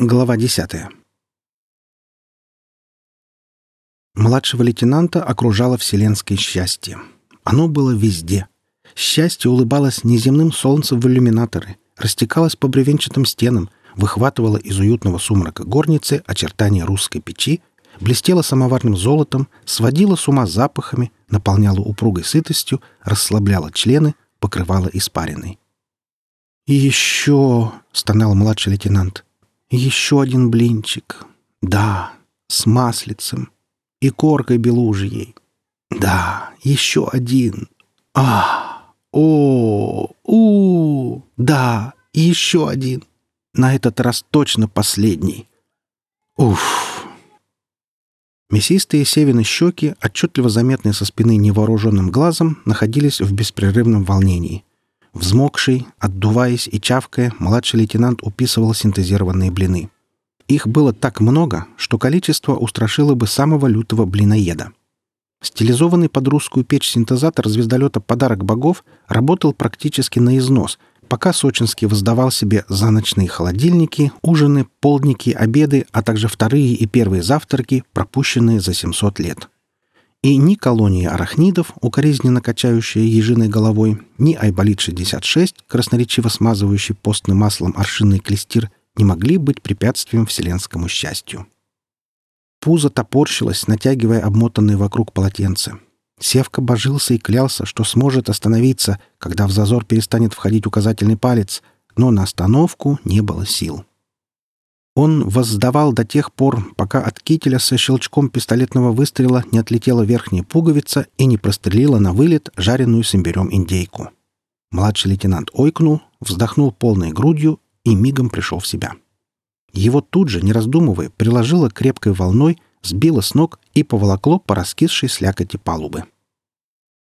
Глава десятая. Младшего лейтенанта окружало вселенское счастье. Оно было везде. Счастье улыбалось неземным солнцем в иллюминаторы, растекалось по бревенчатым стенам, выхватывало из уютного сумрака горницы очертания русской печи, блестело самоварным золотом, сводило с ума запахами, наполняло упругой сытостью, расслабляло члены, покрывало испариной. «И еще...» — стонал младший лейтенант — еще один блинчик. Да, с маслицем и коркой белужьей. Да, еще один. А, о, у, да, еще один. На этот раз точно последний. Уф. Мясистые севины щеки, отчетливо заметные со спины невооруженным глазом, находились в беспрерывном волнении. Взмокший, отдуваясь и чавкая, младший лейтенант уписывал синтезированные блины. Их было так много, что количество устрашило бы самого лютого блиноеда. Стилизованный под русскую печь синтезатор звездолета «Подарок богов» работал практически на износ, пока Сочинский воздавал себе за ночные холодильники, ужины, полдники, обеды, а также вторые и первые завтраки, пропущенные за 700 лет. И ни колония арахнидов, укоризненно качающая ежиной головой, ни Айболит-66, красноречиво смазывающий постным маслом аршинный клестир, не могли быть препятствием вселенскому счастью. Пузо топорщилось, натягивая обмотанные вокруг полотенце. Севка божился и клялся, что сможет остановиться, когда в зазор перестанет входить указательный палец, но на остановку не было сил. Он воздавал до тех пор, пока от кителя со щелчком пистолетного выстрела не отлетела верхняя пуговица и не прострелила на вылет жареную с имбирем индейку. Младший лейтенант ойкнул, вздохнул полной грудью и мигом пришел в себя. Его тут же, не раздумывая, приложило крепкой волной, сбило с ног и поволокло по раскисшей слякоти палубы.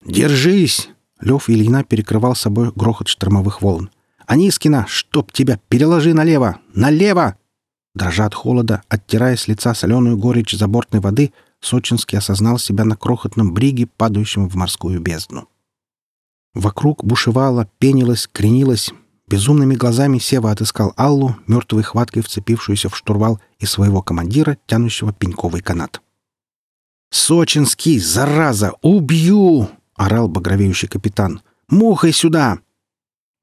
«Держись!» — Лев Ильина перекрывал собой грохот штормовых волн. «Анискина, чтоб тебя! Переложи налево! Налево!» Дрожа от холода, оттирая с лица соленую горечь забортной воды, Сочинский осознал себя на крохотном бриге, падающем в морскую бездну. Вокруг бушевало, пенилось, кренилось. Безумными глазами Сева отыскал Аллу, мертвой хваткой вцепившуюся в штурвал, и своего командира, тянущего пеньковый канат. «Сочинский, зараза! Убью!» — орал багровеющий капитан. «Мухой сюда!»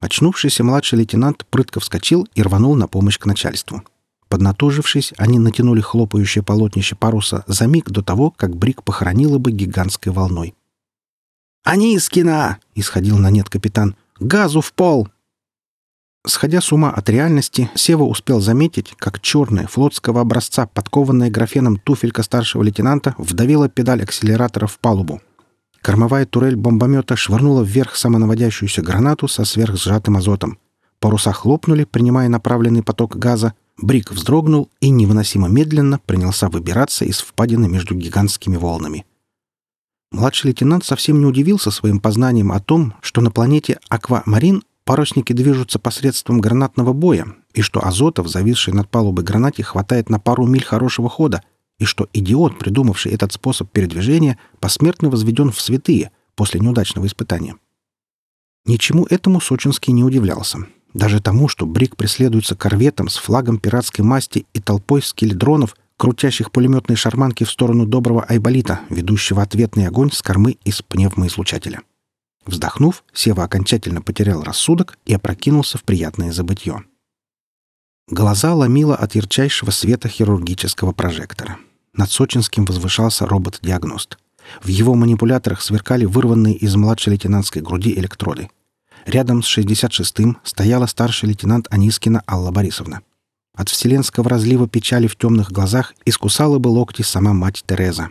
Очнувшийся младший лейтенант прытко вскочил и рванул на помощь к начальству. Поднатужившись, они натянули хлопающее полотнище паруса за миг до того, как Брик похоронила бы гигантской волной. «Анискина!» — исходил на нет капитан. «Газу в пол!» Сходя с ума от реальности, Сева успел заметить, как черная флотского образца, подкованная графеном туфелька старшего лейтенанта, вдавила педаль акселератора в палубу. Кормовая турель бомбомета швырнула вверх самонаводящуюся гранату со сверхсжатым азотом. Паруса хлопнули, принимая направленный поток газа, Брик вздрогнул и невыносимо медленно принялся выбираться из впадины между гигантскими волнами. Младший лейтенант совсем не удивился своим познанием о том, что на планете Аквамарин парусники движутся посредством гранатного боя, и что азота в зависшей над палубой гранате хватает на пару миль хорошего хода, и что идиот, придумавший этот способ передвижения, посмертно возведен в святые после неудачного испытания. Ничему этому Сочинский не удивлялся. Даже тому, что Брик преследуется корветом с флагом пиратской масти и толпой скеледронов, крутящих пулеметные шарманки в сторону доброго Айболита, ведущего ответный огонь с кормы из пневмоизлучателя. Вздохнув, Сева окончательно потерял рассудок и опрокинулся в приятное забытье. Глаза ломило от ярчайшего света хирургического прожектора. Над Сочинским возвышался робот-диагност. В его манипуляторах сверкали вырванные из младшей лейтенантской груди электроды — Рядом с 66-м стояла старший лейтенант Анискина Алла Борисовна. От вселенского разлива печали в темных глазах искусала бы локти сама мать Тереза.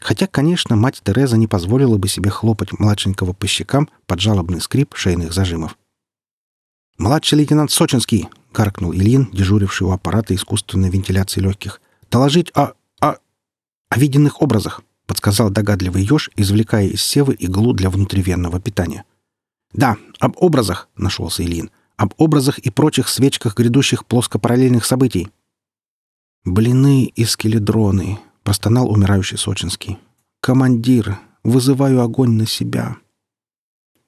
Хотя, конечно, мать Тереза не позволила бы себе хлопать младшенького по щекам под жалобный скрип шейных зажимов. «Младший лейтенант Сочинский!» — гаркнул Ильин, дежуривший у аппарата искусственной вентиляции легких. «Доложить о... о... о виденных образах!» — подсказал догадливый еж, извлекая из севы иглу для внутривенного питания. «Да, об образах», — нашелся Ильин. «Об образах и прочих свечках грядущих плоскопараллельных событий». «Блины и скеледроны», — простонал умирающий Сочинский. «Командир, вызываю огонь на себя».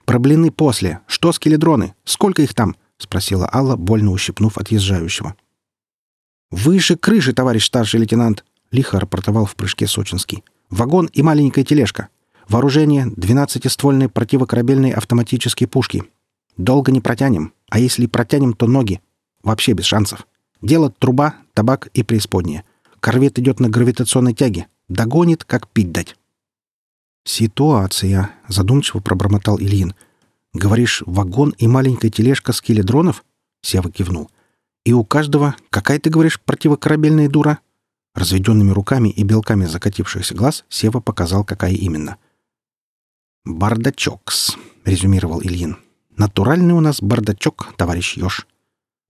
«Про блины после. Что скеледроны? Сколько их там?» — спросила Алла, больно ущипнув отъезжающего. «Выше крыши, товарищ старший лейтенант!» — лихо рапортовал в прыжке Сочинский. «Вагон и маленькая тележка. Вооружение — двенадцатиствольные противокорабельные автоматические пушки. Долго не протянем, а если протянем, то ноги. Вообще без шансов. Дело труба, табак и преисподняя. Корвет идет на гравитационной тяге. Догонит, как пить дать». «Ситуация», — задумчиво пробормотал Ильин. «Говоришь, вагон и маленькая тележка с киледронов?» — Сева кивнул. И у каждого, какая ты говоришь, противокорабельная дура? Разведенными руками и белками закатившихся глаз Сева показал, какая именно. «Бардачокс», — резюмировал Ильин. «Натуральный у нас бардачок, товарищ Ёж».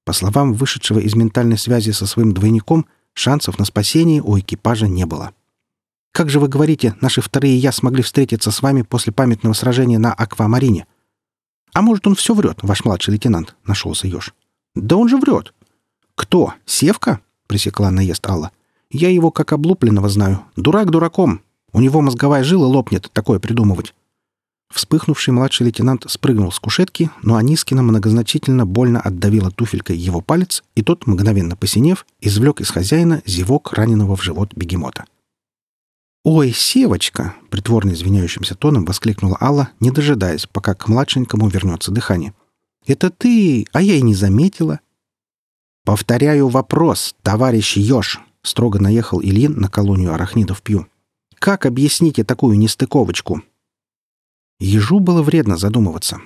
По словам вышедшего из ментальной связи со своим двойником, шансов на спасение у экипажа не было. «Как же вы говорите, наши вторые «я» смогли встретиться с вами после памятного сражения на Аквамарине?» «А может, он все врет, ваш младший лейтенант?» — нашелся Ёж. «Да он же врет. «Кто? Севка?» — пресекла наезд Алла. «Я его как облупленного знаю. Дурак дураком. У него мозговая жила лопнет такое придумывать». Вспыхнувший младший лейтенант спрыгнул с кушетки, но Анискина многозначительно больно отдавила туфелькой его палец, и тот, мгновенно посинев, извлек из хозяина зевок раненого в живот бегемота. «Ой, Севочка!» — притворно извиняющимся тоном воскликнула Алла, не дожидаясь, пока к младшенькому вернется дыхание. «Это ты, а я и не заметила. «Повторяю вопрос, товарищ Ёж!» — строго наехал Ильин на колонию арахнидов Пью. «Как объясните такую нестыковочку?» Ежу было вредно задумываться.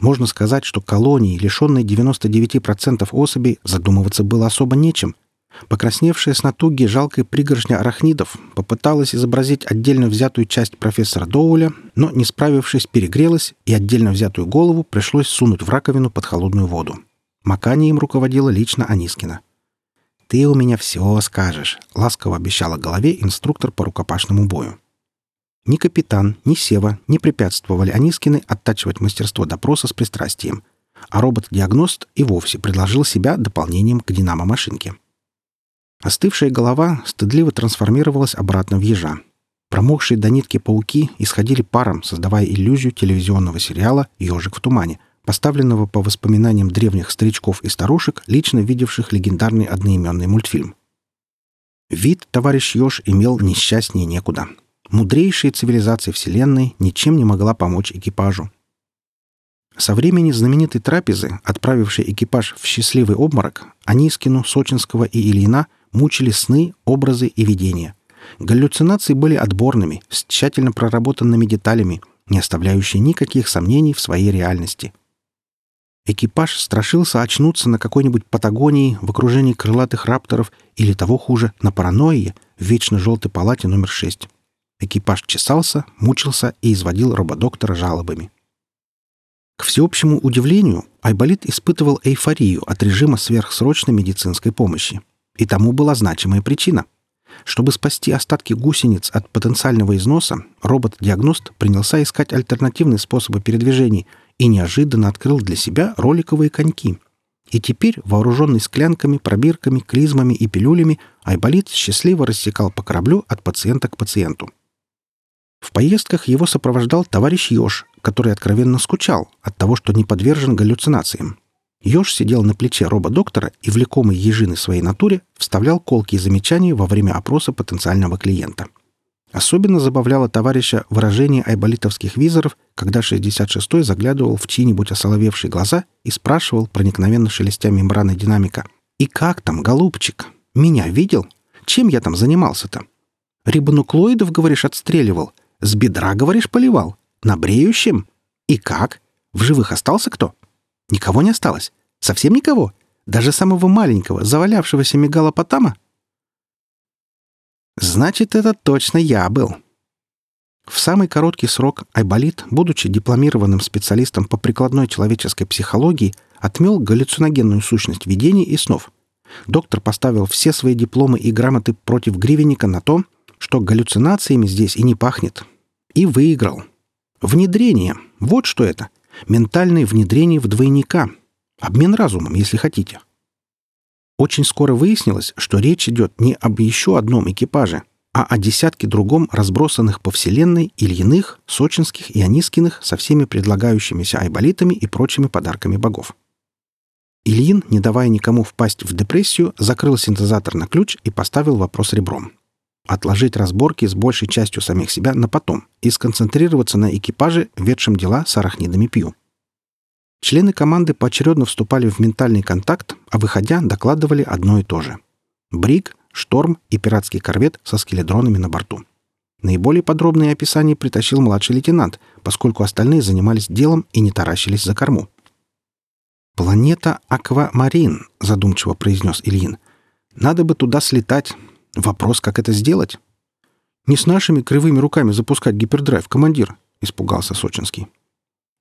Можно сказать, что колонии, лишенной 99% особей, задумываться было особо нечем. Покрасневшая с натуги жалкая пригоршня арахнидов попыталась изобразить отдельно взятую часть профессора Доуля, но, не справившись, перегрелась, и отдельно взятую голову пришлось сунуть в раковину под холодную воду. Маканием руководила лично Анискина. «Ты у меня все скажешь», — ласково обещала голове инструктор по рукопашному бою. Ни капитан, ни Сева не препятствовали Анискины оттачивать мастерство допроса с пристрастием, а робот-диагност и вовсе предложил себя дополнением к динамо-машинке. Остывшая голова стыдливо трансформировалась обратно в ежа. Промокшие до нитки пауки исходили паром, создавая иллюзию телевизионного сериала «Ежик в тумане», поставленного по воспоминаниям древних старичков и старушек, лично видевших легендарный одноименный мультфильм. Вид товарищ Ёж имел несчастнее некуда. Мудрейшая цивилизация Вселенной ничем не могла помочь экипажу. Со времени знаменитой трапезы, отправившей экипаж в счастливый обморок, Анискину, Сочинского и Ильина мучили сны, образы и видения. Галлюцинации были отборными, с тщательно проработанными деталями, не оставляющие никаких сомнений в своей реальности – Экипаж страшился очнуться на какой-нибудь Патагонии в окружении крылатых рапторов или, того хуже, на паранойе в вечно желтой палате номер 6. Экипаж чесался, мучился и изводил рободоктора жалобами. К всеобщему удивлению, Айболит испытывал эйфорию от режима сверхсрочной медицинской помощи. И тому была значимая причина. Чтобы спасти остатки гусениц от потенциального износа, робот-диагност принялся искать альтернативные способы передвижений – и неожиданно открыл для себя роликовые коньки. И теперь, вооруженный склянками, пробирками, клизмами и пилюлями, Айболит счастливо рассекал по кораблю от пациента к пациенту. В поездках его сопровождал товарищ Ёж, который откровенно скучал от того, что не подвержен галлюцинациям. Ёж сидел на плече рободоктора и, влекомый ежиной своей натуре, вставлял колкие замечания во время опроса потенциального клиента. Особенно забавляло товарища выражение айболитовских визоров, когда 66-й заглядывал в чьи-нибудь осоловевшие глаза и спрашивал, проникновенно шелестя мембраны динамика, «И как там, голубчик? Меня видел? Чем я там занимался-то? Рибонуклоидов, говоришь, отстреливал? С бедра, говоришь, поливал? На бреющем? И как? В живых остался кто? Никого не осталось? Совсем никого? Даже самого маленького, завалявшегося мегалопотама?» Значит, это точно я был. В самый короткий срок Айболит, будучи дипломированным специалистом по прикладной человеческой психологии, отмел галлюциногенную сущность видений и снов. Доктор поставил все свои дипломы и грамоты против гривенника на то, что галлюцинациями здесь и не пахнет. И выиграл. Внедрение. Вот что это. Ментальное внедрение в двойника. Обмен разумом, если хотите. Очень скоро выяснилось, что речь идет не об еще одном экипаже, а о десятке другом разбросанных по Вселенной Ильиных, Сочинских и Анискиных со всеми предлагающимися айболитами и прочими подарками богов. Ильин, не давая никому впасть в депрессию, закрыл синтезатор на ключ и поставил вопрос ребром. Отложить разборки с большей частью самих себя на потом и сконцентрироваться на экипаже, ведшем дела с арахнидами Пью. Члены команды поочередно вступали в ментальный контакт, а выходя докладывали одно и то же. Бриг, шторм и пиратский корвет со скеледронами на борту. Наиболее подробные описания притащил младший лейтенант, поскольку остальные занимались делом и не таращились за корму. «Планета Аквамарин», — задумчиво произнес Ильин. «Надо бы туда слетать. Вопрос, как это сделать?» «Не с нашими кривыми руками запускать гипердрайв, командир», — испугался Сочинский.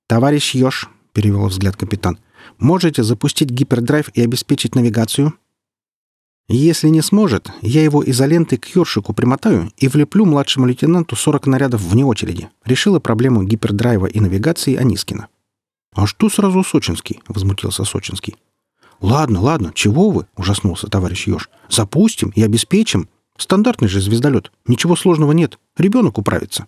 «Товарищ Ёж», — перевел взгляд капитан, — «можете запустить гипердрайв и обеспечить навигацию?» Если не сможет, я его изолентой к ёршику примотаю и влеплю младшему лейтенанту 40 нарядов вне очереди. Решила проблему гипердрайва и навигации Анискина. «А что сразу Сочинский?» — возмутился Сочинский. «Ладно, ладно, чего вы?» — ужаснулся товарищ Ёж. «Запустим и обеспечим. Стандартный же звездолет. Ничего сложного нет. Ребенок управится».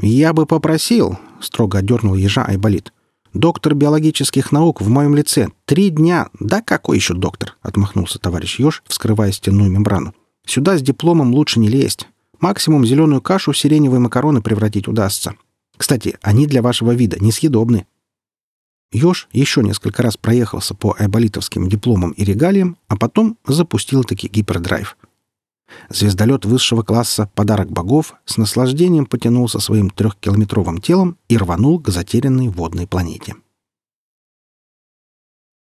«Я бы попросил», — строго одернул ежа Айболит, Доктор биологических наук в моем лице. Три дня. Да какой еще доктор? Отмахнулся товарищ Ёж, вскрывая стенную мембрану. Сюда с дипломом лучше не лезть. Максимум зеленую кашу в сиреневые макароны превратить удастся. Кстати, они для вашего вида несъедобны. Ёж еще несколько раз проехался по айболитовским дипломам и регалиям, а потом запустил таки гипердрайв. Звездолет высшего класса «Подарок богов» с наслаждением потянулся своим трехкилометровым телом и рванул к затерянной водной планете.